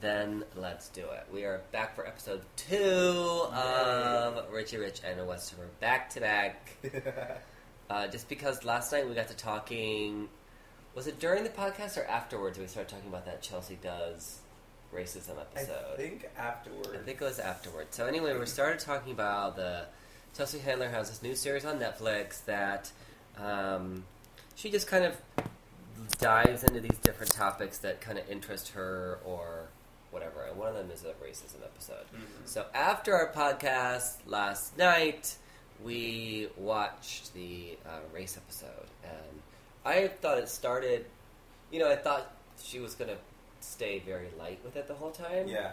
Then let's do it. We are back for episode two of Richie Rich and Westover back to back. Uh, just because last night we got to talking. Was it during the podcast or afterwards we started talking about that Chelsea does racism episode? I episode? think afterwards. I think it was afterwards. So anyway, we started talking about the Chelsea Handler has this new series on Netflix that um, she just kind of dives into these different topics that kind of interest her or whatever. And one of them is a racism episode. Mhm. So after our podcast last night, we watched the uh, race episode, and I thought it started. You know, I thought she was gonna stay very light with it the whole time. Yeah.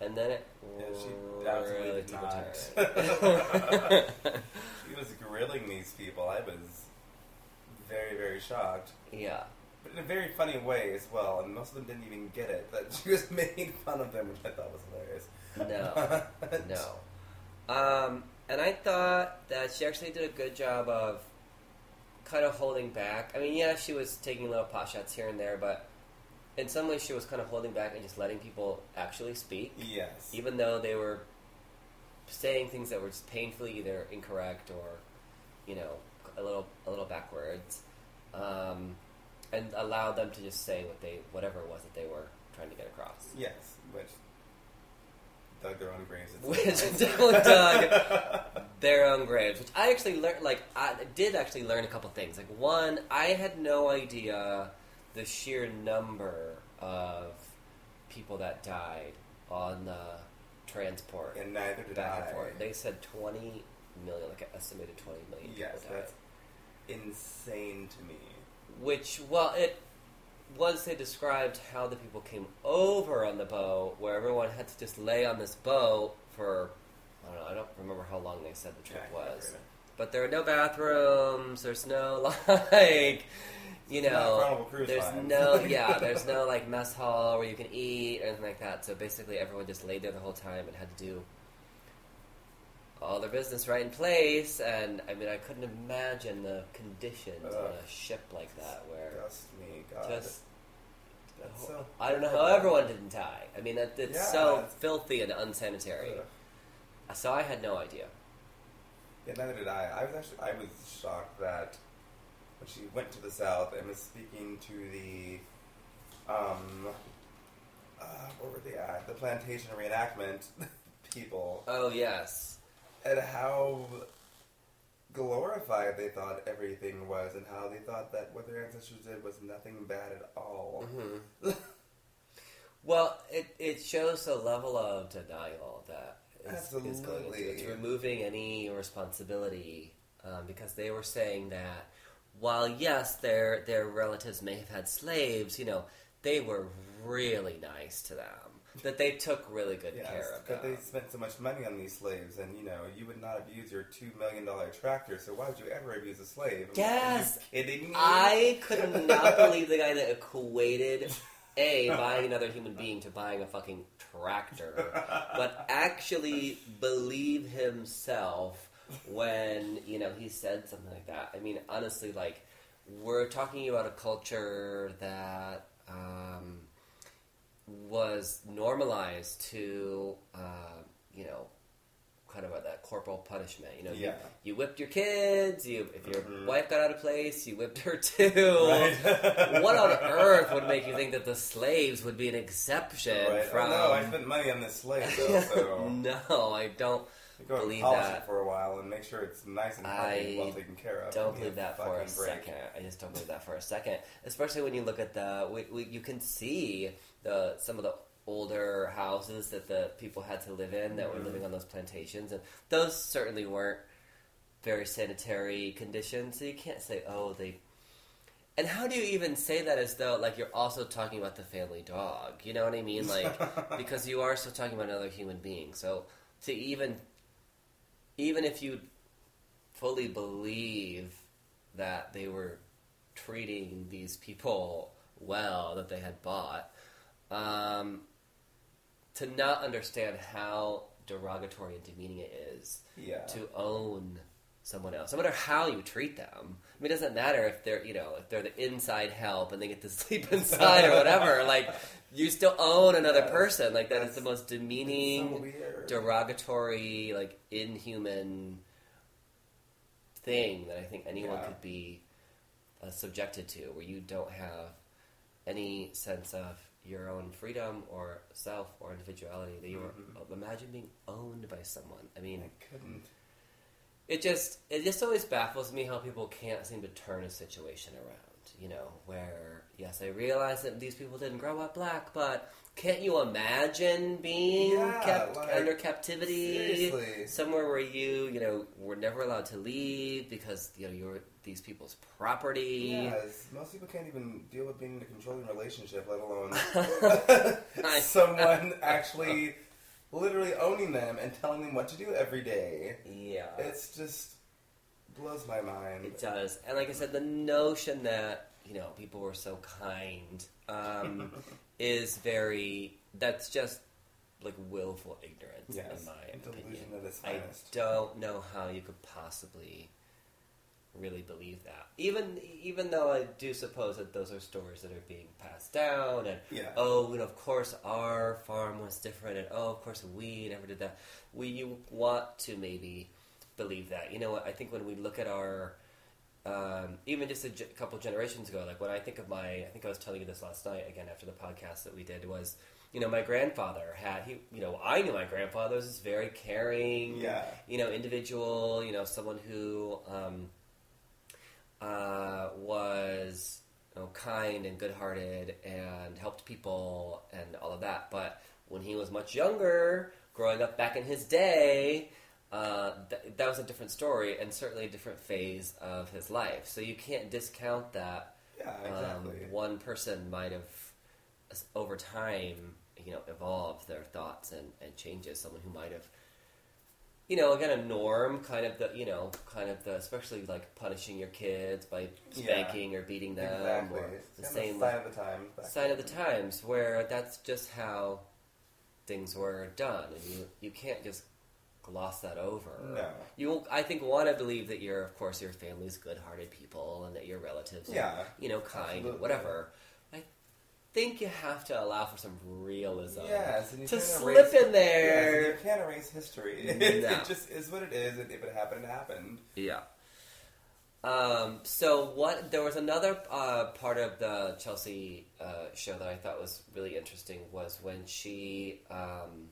And then it Yeah, she absolutely really did not. She was grilling these people. I was very, very shocked. yeah. But in a very funny way as well, and most of them didn't even get it. That she was making fun of them, which I thought was hilarious. No. no. Um, and I thought that she actually did a good job of kind of holding back. I mean, yeah, she was taking little pot shots here and there, but in some ways she was kind of holding back and just letting people actually speak, Yes. even though they were saying things that were just painfully either incorrect or, you know, a little a little backwards, um, and allowed them to just say what they whatever it was that they were trying to get across. Yes. Which dug their own graves. Which definitely dug their own graves, which I actually learned. Like, I did actually learn a couple things. Like, one, I had no idea the sheer number of people that died on the transport and neither did back I. and forth. They said twenty million, like an estimated twenty million Yes, people died. that's insane to me. Which, well, it once they described how the people came over on the boat, where everyone had to just lay on this boat for I don't know, I don't remember how long they said the trip Yeah, was, but there are no bathrooms. There's no like, you It's know, there's no yeah, there's no like mess hall where you can eat or anything like that. So basically, everyone just laid there the whole time and had to do all their business right in place. And I mean, I couldn't imagine the conditions on a ship like that where Just me, God. just so I don't know how everyone didn't die. I mean, that it's Yeah. so filthy and unsanitary. Ugh. So I had no idea. Yeah, neither did I. I was actually I was shocked that when she went to the south and was speaking to the um uh, what were they at the plantation reenactment people Oh yes, and how glorified they thought everything was and how they thought that what their ancestors did was nothing bad at all. hmm well, it it shows a level of denial that is, is going into It's removing any responsibility um, because they were saying that while yes, their their relatives may have had slaves, you know, they were really nice to them. That they took really good Yes, care of but they spent so much money on these slaves, and you know you would not abuse your two million dollar tractor. So why would you ever abuse a slave? Yes. are you me? I could not believe the guy that equated a buying another human being to buying a fucking tractor, but actually believe himself when you know he said something like that. I mean, honestly, like we're talking about a culture that um, was normalized to uh, you know kind of a, that corporal punishment. You know, you- Yeah. you, whipped your kids. You if your Mhm. wife got out of place, you whipped her too. Right. what on earth would make you think that the slaves would be an exception Right. from? Oh, no, I spent money on this slave though, so no, I don't. go and believe polish that. it for a while and make sure it's nice and healthy, well taken care of. Don't believe that for a break. second. I just don't believe that for a second. Especially when you look at the, we, we, you can see the some of the older houses that the people had to live in that were Mhm. living on those plantations, and those certainly weren't very sanitary conditions. So you can't say, oh, they. And how do you even say that as though like you're also talking about the family dog? You know what I mean? Like because you are still talking about another human being. So to even even if you fully believe that they were treating these people well that they had bought, um, to not understand how derogatory and demeaning it is yeah. to own someone else, no matter how you treat them. I mean, it doesn't matter if they're you know if they're the inside help and they get to sleep inside or whatever. Like you still own another person. Like that is the most It's so demeaning, derogatory, like inhuman thing that I think anyone Yeah. could be uh, subjected to, where you don't have any sense of your own freedom or self or individuality. That you are Mhm. imagine being owned by someone. I mean, I couldn't. it just it just always baffles me how people can't seem to turn a situation around. You know, where yes, I realize that these people didn't grow up black, but can't you imagine being Yeah, kept like, under captivity seriously. somewhere where you you know were never allowed to leave because you know you're these people's property? Yes, most people can't even deal with being in a controlling relationship, let alone someone actually literally owning them and telling them what to do every day. Yeah, It's just blows my mind. It does, and like I said, the notion that you know people were so kind um, is very. That's just like willful ignorance, Yes, in my opinion. I don't know how you could possibly really believe that. Even even though I do suppose that those are stories that are being passed down, and Yeah. oh, you know, of course our farm was different, and oh, of course we never did that. We you want to maybe believe that. You know what? I think when we look at our um, even just a couple generations ago, like when I think of my, I think I was telling you this last night again after the podcast that we did was, you know, my grandfather had he, you know, I knew my grandfather was this very caring, Yeah. you know, individual, you know, someone who um, uh, was you know, kind and good-hearted and helped people and all of that. But when he was much younger, growing up back in his day, uh, th- that was a different story and certainly a different phase of his life. So you can't discount that Yeah, um, one person might have, over time, you know, evolved their thoughts and, and changes. Someone who might have, you know, again, a norm, kind of the, you know, kind of the, especially like punishing your kids by Yeah. spanking or beating them, exactly. or It's the same sign of the times. sign of the times, where that's just how things were done, and you you can't just gloss that over. No. You, I think, want to believe that you're of course, your family's good-hearted people, and that your relatives, are, Yeah. you know, kind, and whatever. I think you have to allow for some realism. Yes, to slip erase, in Yes, there. you can't erase history. No. it just is what it is, and if it happened, it happened. Yeah. Um, so what? There was another uh, part of the Chelsea uh, show that I thought was really interesting was when she um,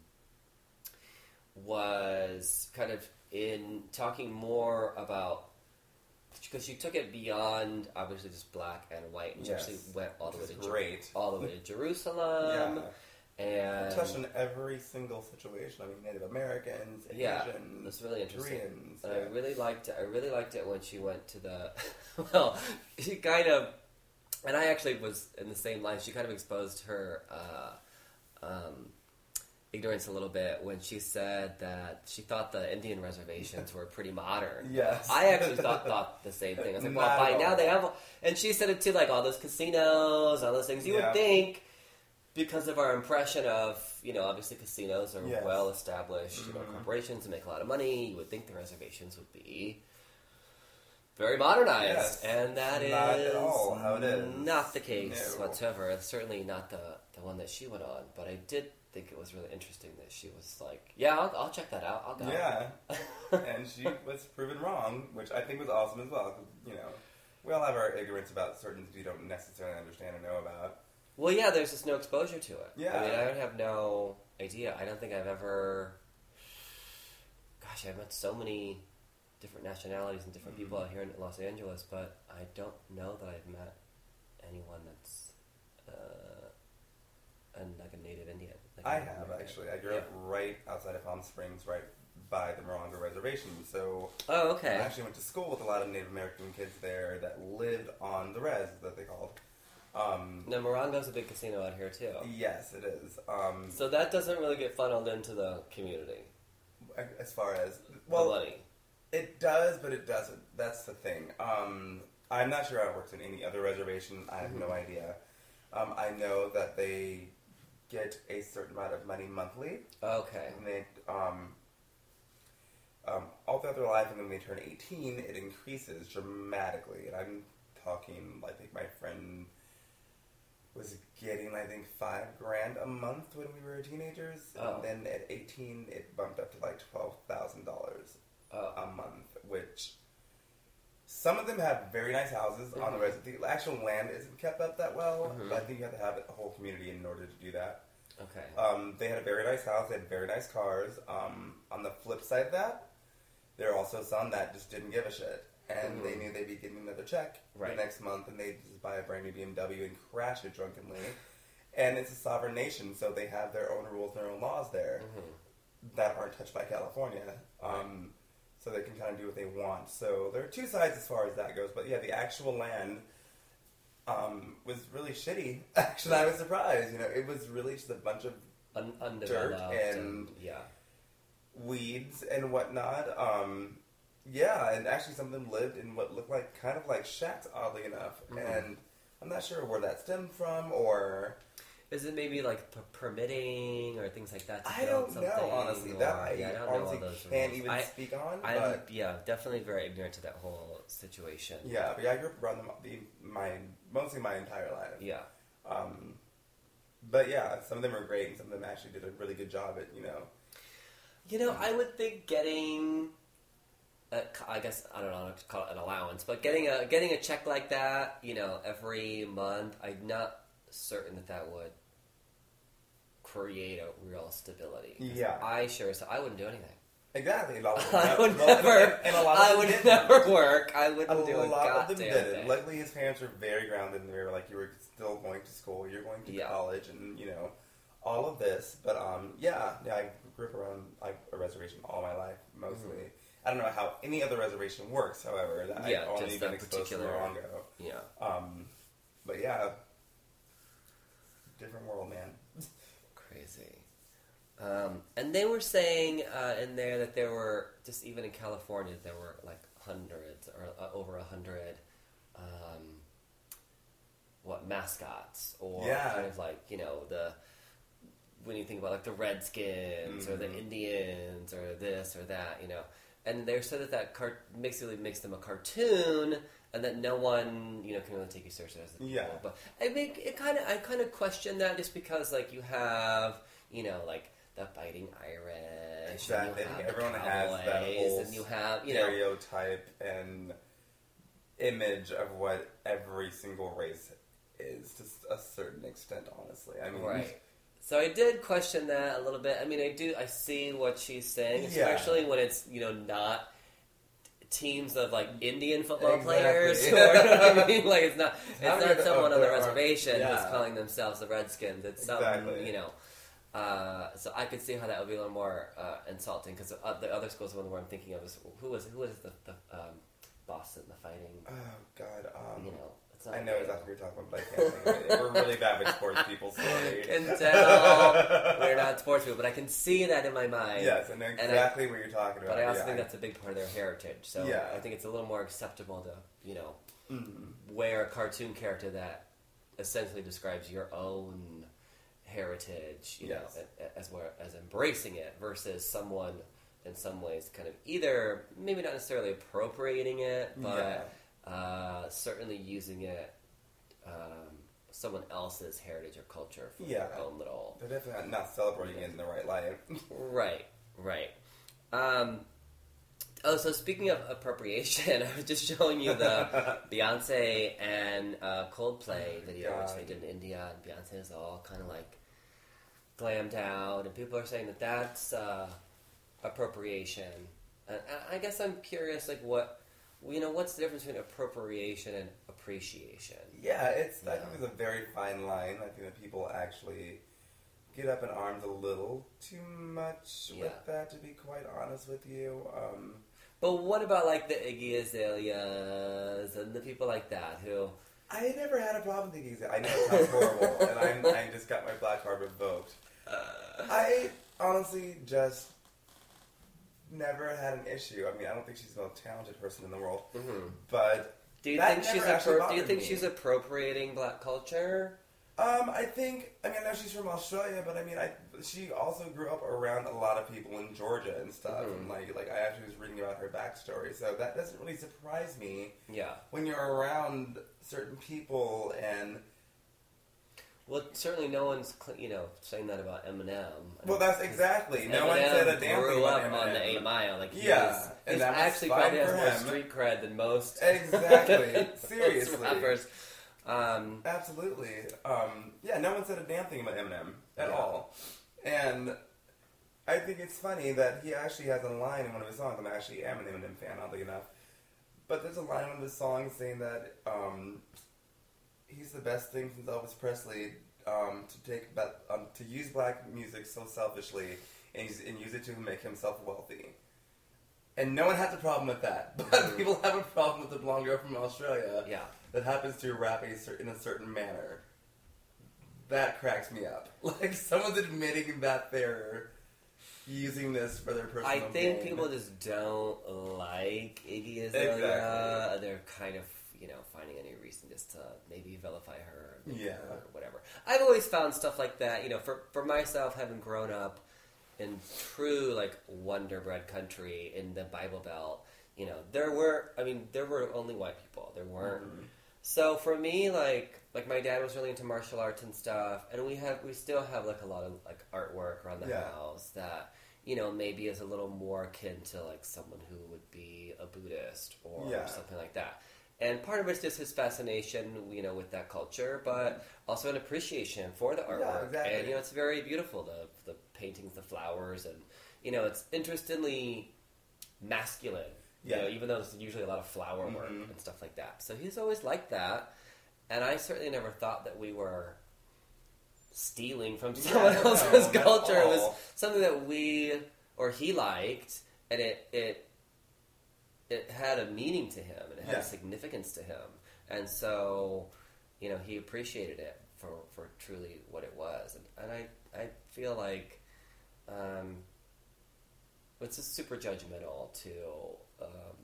was kind of in talking more about because she took it beyond obviously just black and white and she Yes. actually went all the way to is Jer- great. all the way to Jerusalem yeah. and touched on every single situation. I mean, Native Americans, Yeah, Asians, It's really interesting. Koreans. And yeah. I really liked it. I really liked it when she went to the. well, she kind of, and I actually was in the same line. She kind of exposed her uh, um, ignorance a little bit when she said that she thought the Indian reservations were pretty modern. Yes. I actually thought thought the same thing. I was like, well, by now they have, and she said it too, like all those casinos, all those things. You Yeah. would think because of our impression of, you know, obviously casinos are Yes. well established, you know, Mhm. corporations and make a lot of money. You would think the reservations would be very modernized, Yes. and that is Not at all how it is. not the case No. whatsoever. It's certainly not the the one that she went on, but I did think it was really interesting that she was like, "Yeah, I'll, I'll check that out. I'll go." Yeah, and she was proven wrong, which I think was awesome as well. You know, we all have our ignorance about certain things we don't necessarily understand or know about. Well, yeah, there's just no exposure to it. Yeah. I mean, I have no idea. I don't think I've ever. Gosh, I've met so many different nationalities and different people Mhm. out here in Los Angeles, but I don't know that I've met anyone that's uh, a, like a native Indian. Like I have actually. I grew up right outside of Palm Springs, right by the Morongo Reservation. So Oh, okay. I actually went to school with a lot of Native American kids there that lived on the res that they called. Um, Now, Morongo's a big casino out here too, yes, it is. Um, so that doesn't really get funneled into the community. as far as the well, money. It does, but it doesn't. That's the thing. Um, I'm not sure how it works in any other reservation. I have no Mm-hmm. idea. Um, I know that they get a certain amount of money monthly, Okay. and they um, um, all throughout their life, and when they turn 18, it increases dramatically. And I'm talking, I think my friend was getting, I think, five grand a month when we were teenagers. Oh. And then at 18, it bumped up to like $12,000 Oh. a month, which some of them have very nice houses on the Mhm. res. The actual land isn't kept up that well, Mhm. but I think you have to have a whole community in order to do that. Okay. Um, they had a very nice house. They had very nice cars. Um, on the flip side of that, there are also some that just didn't give a shit, and they Mhm. knew they'd be getting another check Right. the next month, and they just buy a brand new BMW and crash it drunkenly. and it's a sovereign nation, so they have their own rules, and their own laws there Mhm. that aren't touched by California. Um, so they can kind of do what they want. So there are two sides as far as that goes. But yeah, the actual land um, was really shitty. Actually, I was surprised. You know, it was really just a bunch of Un- undeveloped and- yeah. weeds and whatnot. Um, yeah, and actually some of them lived in what looked like kind of like shacks, oddly enough. Mhm. And I'm not sure where that stemmed from, or Is it maybe like p- permitting or things like that? To I don't something? know. Honestly, that Or- I yeah, I don't know all honestly those can't rules. even I, speak on. I'm but yeah, definitely very ignorant to that whole situation. yeah, but yeah, I grew up around them the, my mostly my entire life. Yeah. Um, but yeah, some of them are great, and some of them actually did a really good job at you know. You know, I would think getting, a, I guess I don't know how to call it an allowance, but getting a getting a check like that, you know, every month, I'm not certain that that would create a real stability. Yeah. I sure so I wouldn't do anything. Exactly, a I would well, never. and a lot of I would didn't. never work. I A wouldn't do a lot of them did. Luckily, his parents were very grounded, and they were like, "You were still going to school. You're going to Yeah. college, and you know, all of this." But um, yeah, yeah, I grew up around like a reservation all my life, mostly. Mhm. I don't know how any other reservation works, however, that Yeah, I've only been exposed to Morongo. yeah. Um, but yeah, different world, man. Crazy. Um, and they were saying uh, in there that there were just even in California there were like hundreds or uh, over a hundred um, what mascots or Yeah. kind of like you know the when you think about like the Redskins or the Mhm. Indians or this or that you know and they said that that car- basically makes them a cartoon and that no one you know can really take you seriously as a Yeah. But I think it kind of I kind of question that just because like you have you know like the fighting Irish, Exactly. and Everyone the has that whole and you have you know stereotype and image of what every single race is to a certain extent. Honestly, I mean, right. So I did question that a little bit. I mean, I do I see what she's saying, Yeah. especially when it's you know not teams of like Indian football Exactly. players. Or, you know what I mean? Like it's not it's How not someone on the are- reservation who's calling themselves the Redskins. It's some Exactly. you know. Uh, so I could see how that would be a little more uh, insulting because uh, the other schools, the one where I'm thinking of is who was who was the, the um, Boston, the fighting. Oh God, um, you know, it's I know exactly what you're talking about, but I can't think of it. We're really bad with sports people. Sorry. can tell we're not sports people, but I can see that in my mind. Yes, I know I- exactly what you're talking about. But I also yeah. think that's a big part of their heritage. So Yeah. I think it's a little more acceptable to, you know, Mhm. wear a cartoon character that essentially describes your own heritage, you Yes. know, as well as embracing it versus someone in some ways kind of either maybe not necessarily appropriating it, but. Uh, certainly using it um, someone else's heritage or culture for Yeah. their own little They're definitely not celebrating it in the right light. Right, right. Um, oh, so speaking of appropriation, I was just showing you the Beyonce and uh, Coldplay video, which God. they did in India, and Beyonce is all kind of like glammed out, and people are saying that that's uh, appropriation. And I guess I'm curious, like, what you know, what's the difference between appropriation and appreciation? Yeah, it's. I think it's a very fine line. I think that people actually get up in arms a little too much Yeah. with that. To be quite honest with you, um, But what about like the Iggy Azaleas and the people like that who? I never had a problem with these. I know it sounds horrible, and I'm, I just got my black card revoked. I honestly just never had an issue. I mean, I don't think she's the most talented person in the world, Mhm. but Do you That think never she's appro- do you think me. she's appropriating black culture? Um, I think I mean I know she's from Australia, but I mean I she also grew up around a lot of people in Georgia and stuff, Mhm. and like like I actually was reading about her backstory, so that doesn't really surprise me Yeah. when you're around certain people and Well, certainly no one's you know saying that about Eminem. well that's exactly no one said a damn thing grew about up on the Eminem. Eight Mile. Like he Yeah, was, and he's that actually probably has more street cred than most. Exactly. Seriously. rappers. Um, Absolutely. Um, yeah, no one said a damn thing about Eminem at Yeah. all. And I think it's funny that he actually has a line in one of his songs. I'm actually am an Eminem fan, oddly enough. But there's a line in one of his songs saying that um, he's the best thing since Elvis Presley um, to take um, to use black music so selfishly and use, and use it to make himself wealthy. And no one has a problem with that, but Mhm. people have a problem with the blonde girl from Australia yeah. that happens to rap a cer- in a certain manner. That cracks me up. Like someone's admitting that they're using this for their personal. I think gain. people just don't like Iggy Azalea. Exactly. They're kind of, you know, finding any reason just to maybe vilify her, or Yeah. or whatever. I've always found stuff like that. You know, for for myself, having grown up in true like Wonder Bread country in the Bible Belt, you know, there were. I mean, there were only white people. There weren't. Mhm. So for me, like like my dad was really into martial arts and stuff, and we have we still have like a lot of like artwork around the Yeah. house that you know maybe is a little more akin to like someone who would be a Buddhist or Yeah. something like that. And part of it's just his fascination, you know, with that culture, but also an appreciation for the artwork. Yeah, exactly. And you know, it's very beautiful the the paintings, the flowers, and you know, it's interestingly masculine. You Yeah. know, even though there's usually a lot of flower work Mhm. and stuff like that. So he's always like that, and I certainly never thought that we were stealing from someone no, else's culture. It was something that we or he liked, and it it it had a meaning to him, and it had Yeah. a significance to him, and so you know he appreciated it for for truly what it was, and, and I I feel like. Um, it's just super judgmental to um,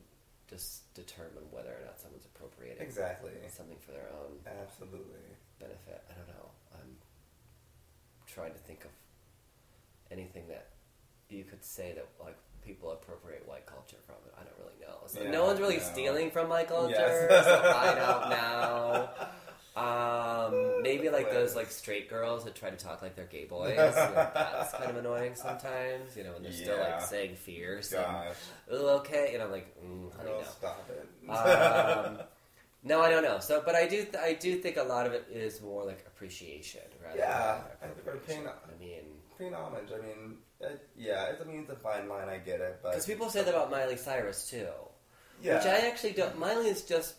just determine whether or not someone's appropriating Exactly. something for their own Absolutely. benefit. I don't know. I'm trying to think of anything that you could say that like people appropriate white culture from it. I don't really know. So Yeah, no one's really no. stealing from my culture. Yes. so I don't know. Um, maybe like those like straight girls that try to talk like they're gay boys. Know, that's kind of annoying sometimes. You know, when they're still like saying fierce. Gosh. Ooh, okay, and I'm like, mm, honey, Girl, no. stop it. Um, no, I don't know. So, but I do, I do think a lot of it is more like appreciation rather Yeah, I than think we're paying- appropriation. I mean, Paying homage. I mean, it, yeah. It, I mean, it's a fine line. I get it, but because people say that about Miley Cyrus too, yeah. which I actually don't. Miley is just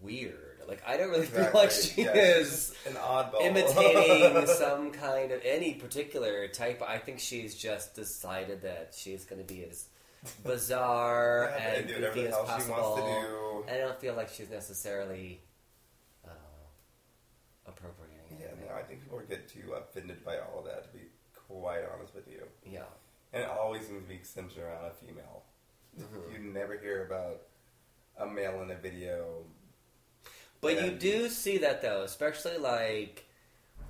weird. Like I don't really feel like she Yeah, is an oddball. imitating some kind of any particular type. I think she's just decided that she's going to be as bizarre Yeah, and do goofy as possible. wants to do. I don't feel like she's necessarily I appropriating Yeah, no, I think people get too offended by all of that. To be quite honest with you. And it always seems to be centered around a female. Mhm. You never hear about a male in a video. But you do see that though, especially like,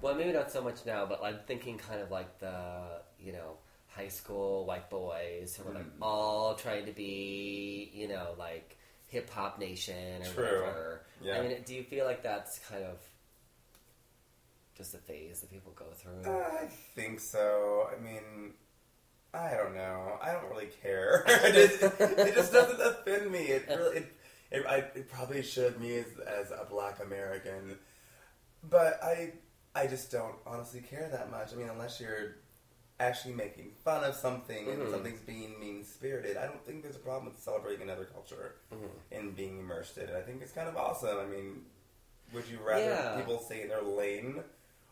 well, maybe not so much now, but I'm thinking kind of like the you know high school white boys who are like Mm. all trying to be you know like hip hop nation or True. whatever. Yeah. I mean, do you feel like that's kind of just a phase that people go through? I think so. I mean, I don't know. I don't really care. it, just, it just doesn't offend me. It really, it, it, I, it probably should me as, as a Black American, but I, I just don't honestly care that much. I mean, unless you're actually making fun of something Mhm. and something's being mean spirited, I don't think there's a problem with celebrating another culture Mhm. and being immersed in it. I think it's kind of awesome. I mean, would you rather Yeah. people stay in their lane?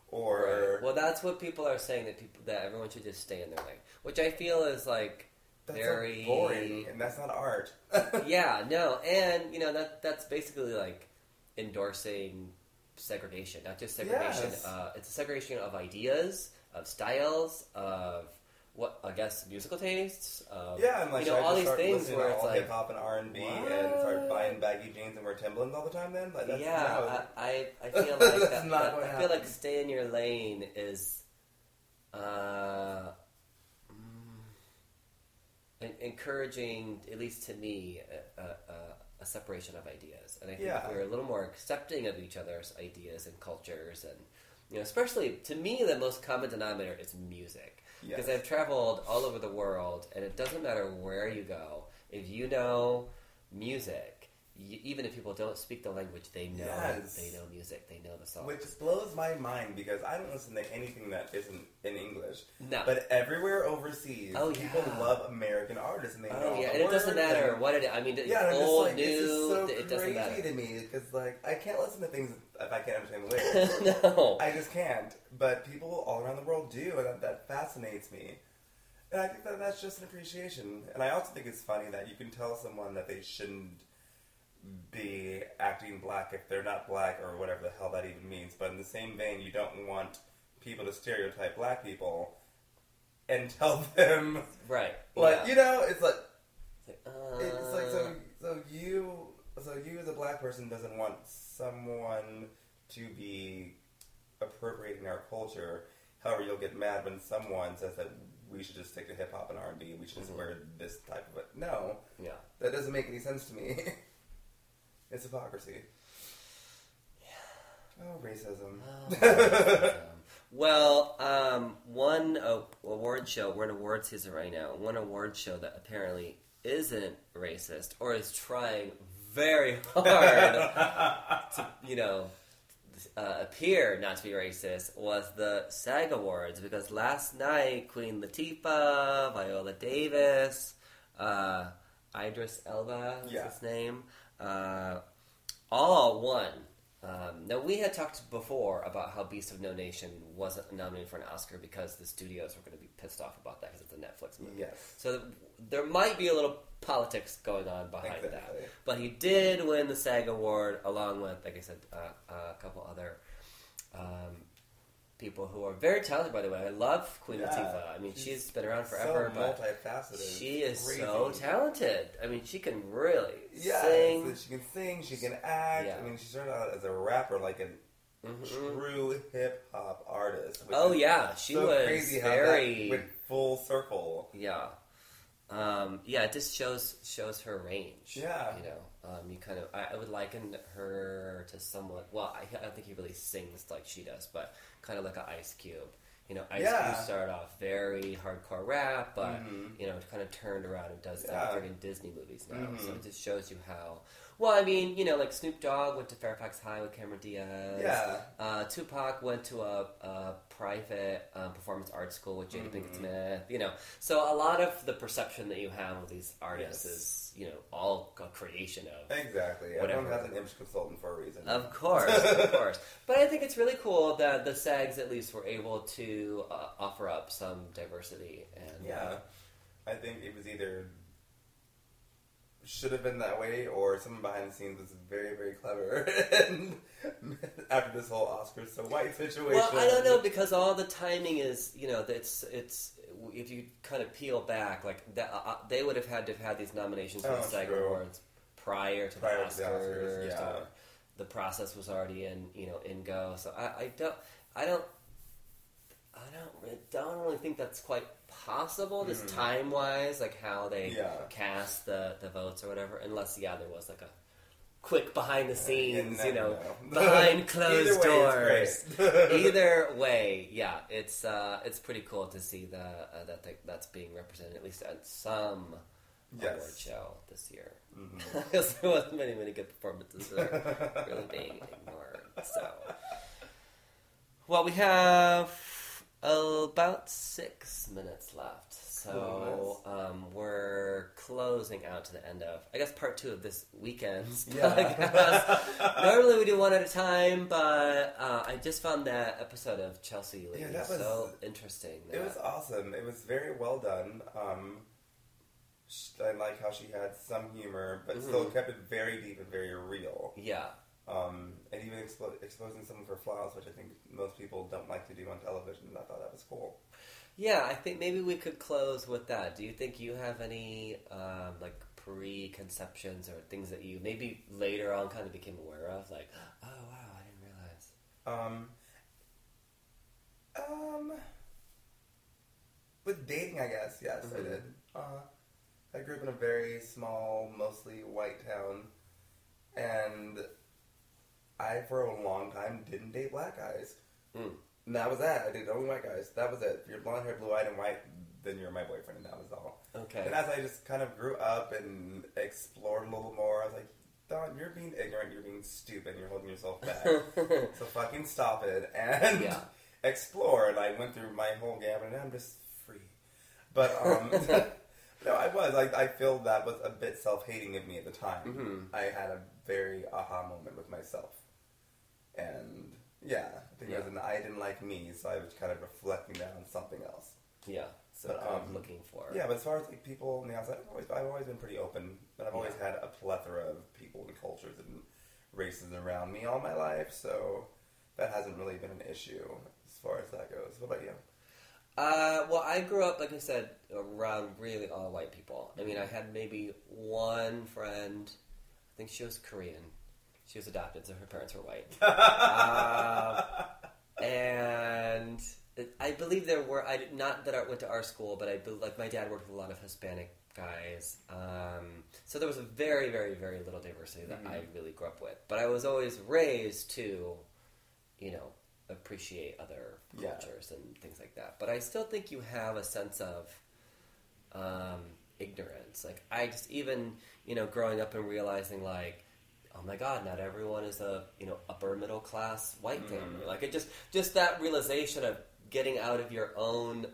Or. Well, that's what people are saying that people that everyone should just stay in their lane, which I feel is like That's very boring, and that's not art. yeah, no, and you know that that's basically like endorsing segregation, not just segregation. Yes. Uh, it's a segregation of ideas, of styles, of what I guess musical tastes. Um, Yeah, and like you know I all these things where it's all like hip hop and R and B and start buying baggy jeans and wear Timberlands all the time. Then like that's yeah, no. I, I, feel like That's that, not that- I feel like stay in your lane is uh, mm, encouraging, at least to me, a, a, a- a separation of ideas. And I think Yeah. we're a little more accepting of each other's ideas and cultures, and you know, especially to me, the most common denominator is music. Yes. Because I've traveled all over the world, and it doesn't matter where you go. If you know music, y even if people don't speak the language, they know Yes. they know music. They know the songs. Which blows my mind because I don't listen to anything that isn't in English. no, But everywhere overseas, Oh, people yeah. love American artists and they oh, know oh all yeah, and it doesn't matter what it. I mean, it's Yeah, and I'm just old, like, new. so it doesn't crazy matter. to me because like I can't listen to things if I can't understand the lyrics. no. I just can't. But people all around the world do, and that, that fascinates me. And I think that that's just an appreciation. And I also think it's funny that you can tell someone that they shouldn't be acting black if they're not black or whatever the hell that even means. But in the same vein, you don't want people to stereotype black people and tell them, right. like, yeah. you know, it's like, It's like, uh, it's like so. So you, so you as a black person doesn't want someone to be appropriating our culture. However, you'll get mad when someone says that we should just stick to hip hop and R and B. We should just Mhm. wear this type of it. No, yeah. that doesn't make any sense to me. it's hypocrisy. Yeah. Oh, racism. Oh, well, um, one uh, award show, we're in award season right now. One award show that apparently isn't racist or is trying very hard to, you know, uh, appear not to be racist was the SAG Awards because last night Queen Latifah, Viola Davis, uh, Idris Elba, is Yeah. his name, uh, all won. Um, now we had talked before about how Beast of No Nation wasn't nominated for an Oscar because the studios were going to be pissed off about that because it's a Netflix movie. yes. So there might be a little politics going on behind that. But he did win the SAG award along with, like I said, uh, a couple other um, people who are very talented. By the way, I love Queen Yeah, Latifah. I mean, she's she's been around forever, so but multifaceted. she is Crazy. so talented. I mean, she can really Yeah, sing. she can sing. She can act. Yeah. I mean, she started out as a rapper, like a Mhm. true hip hop artist. Oh yeah, she so was crazy very that went full circle. Yeah. Um, yeah, it just shows shows her range. Yeah. You know, um, you kind of I, I would liken her to somewhat. Well, I, I don't think he really sings like she does, but kind of like an Ice Cube. You know, Ice Yeah. Cube started off very hardcore rap, but Mhm. you know, kind of turned around and does Yeah. like friggin' Disney movies now. So Mhm. it just shows you how. Well, I mean, you know, like Snoop Dogg went to Fairfax High with Cameron Diaz. Yeah. Uh, Tupac went to a, a private um, performance art school with Jada Mhm. Pinkett Smith. You know, so a lot of the perception that you have of these artists Yes. is, you know, all a creation of. Exactly. Whatever. Everyone has an image consultant for a reason. Of course, of course. But I think it's really cool that the SAGs at least were able to uh, offer up some diversity and yeah. I think it was either should have been that way or someone behind the scenes was very, very clever. and after this whole Oscars so white situation. Well, I don't know because all the timing is, you know, it's it's if you kind of peel back, like that, uh, they would have had to have had these nominations for Oh, the SAG. Awards prior to Prior the to the Oscars. Oscars, yeah. or the process was already in, you know, in go. So I, I don't, I don't, don't, I don't really think that's quite possible, just Mhm. time wise, like how they Yeah. cast the the votes or whatever. Unless, yeah, there was like a quick behind the scenes, Yeah, you know, no. behind closed Either doors. Either way, yeah, it's uh, it's pretty cool to see the uh, that th- that's being represented at least at some award show this year. Because there wasn't many many good performances that are really being ignored. So, well, we have about six minutes left. So um, we're closing out to the end of, I guess, part two of this weekend's Yeah. Normally we do one at a time, but uh, I just found that episode of Chelsea Lee Yeah, that was- so interesting. It was awesome. It was very well done. Um, I like how she had some humor, but still Mhm. kept it very deep and very real. yeah, Um, and even expo- exposing some of her flaws, which I think most people don't like to do on television. And I thought that was cool. Yeah, I think maybe we could close with that. Do you think you have any um, like preconceptions or things that you maybe later on kind of became aware of? Like, oh wow, I didn't realize. Um, um, with dating, I guess yes, I Mhm. did. Uh, I grew up in a very small, mostly white town, and I, for a long time, didn't date black guys. Mm. And that was that. I dated only white guys. That was it. If you're blonde hair, blue eyed, and white, then you're my boyfriend, and that was all. Okay. And as I just kind of grew up and explored a little more, I was like, Don, you're being ignorant, you're being stupid, and you're holding yourself back. so fucking stop it and Yeah. explore. And I went through my whole gamut, and I'm just free. But um, no, I was. Like, I feel that was a bit self-hating of me at the time. Mhm. I had a very aha moment with myself, and yeah, because Yeah. I didn't like me, so I was kind of reflecting that on something else. yeah. So But, um, looking for. Yeah, but as far as like people on the outside, I've always, I've always been pretty open, but I've always had a plethora of people and cultures and races around me all my life, so that hasn't really been an issue as far as that goes. What about you? Uh, well, I grew up, like I said, around really all white people. I mean, I had maybe one friend. I think she was Korean. She was adopted, so her parents were white. uh, and I believe there were. I not that I went to our school, but I like my dad worked with a lot of Hispanic guys. Um, so there was a very, very, very little diversity that I really grew up with. But I was always raised to, you know, appreciate other Yeah. cultures and things like that. But I still think you have a sense of um, ignorance. Like I just even you know growing up and realizing like. Oh my God! Not everyone is a you know upper middle class white Mhm. family. Like it just just that realization of getting out of your own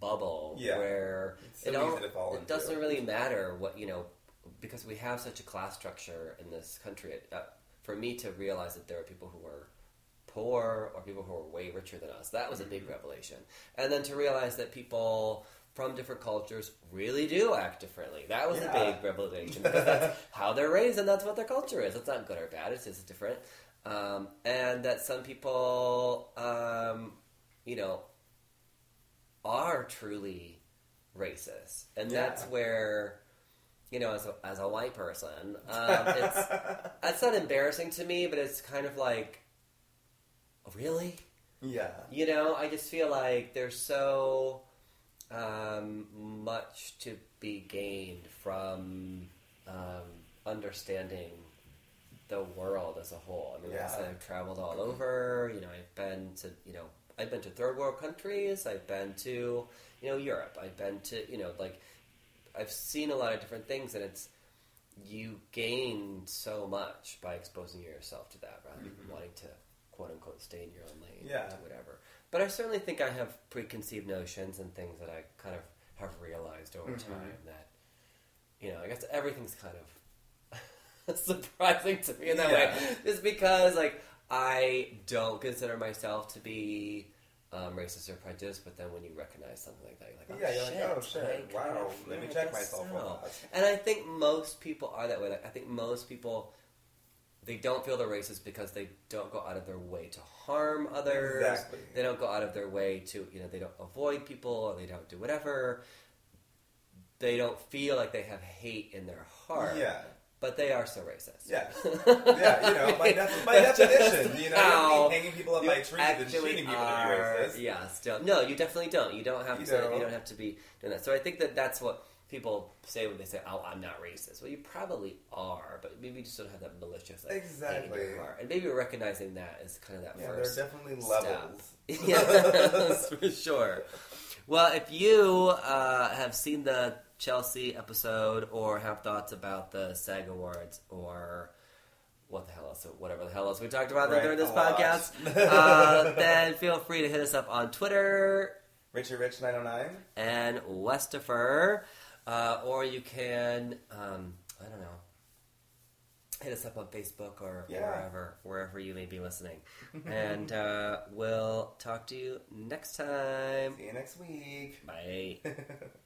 bubble Yeah. where so it, don't- easy to fall it doesn't really matter what you know because we have such a class structure in this country. Uh, for me to realize that there are people who are poor or people who are way richer than us, that was a Mm-hmm. big revelation. And then to realize that people from different cultures really do act differently. That was Yeah. a big revelation because that's how they're raised and that's what their culture is. It's not good or bad. It's just different. Um, and that some people, um, you know, are truly racist, and Yeah. that's where, you know, as a, as a white person, um, it's that's not embarrassing to me, but it's kind of like, really, yeah, you know, I just feel like they're so um, much to be gained from um, understanding the world as a whole. I mean, Yeah. I've traveled all over. You know, I've been to you know, I've been to third world countries. I've been to you know Europe. I've been to you know like I've seen a lot of different things, and it's you gain so much by exposing yourself to that rather than Mhm. wanting to quote unquote stay in your own lane Yeah. whatever. But I certainly think I have preconceived notions and things that I kind of have realized over Mhm. time that you know, I guess everything's kind of surprising to me in that Yeah. way. Just because like I don't consider myself to be um, racist or prejudiced, but then when you recognize something like that, you're like, oh, yeah. You're shit, like, oh shit, wow. Let me check myself so. And I think most people are that way. Like I think most people they don't feel they're racist because they don't go out of their way to harm others. Exactly. They don't go out of their way to you know they don't avoid people or they don't do whatever. They don't feel like they have hate in their heart. Yeah, But they are so racist. yeah, yeah. You know, by, def- by definition, you know, hanging people up by trees and shooting people to are- be racist. Yeah, still no, you definitely don't. You don't have You to. don't. You don't have to be doing that. So I think that that's what people say when they say, "Oh, I'm not racist." Well, you probably are, but maybe you just don't have that malicious like, hate in Exactly. your heart. And maybe recognizing that is kind of that Yeah, first. there are definitely levels. yes, for sure. Well, if you uh, have seen the Chelsea episode or have thoughts about the SAG Awards or what the hell else, whatever the hell else we talked about Right, during this podcast, uh, then feel free to hit us up on Twitter Richard Rich 909. and Westifer, uh, or you can, um, I don't know, hit us up on Facebook or Yeah. wherever, wherever you may be listening. and uh, we'll talk to you next time. See you next week. Bye.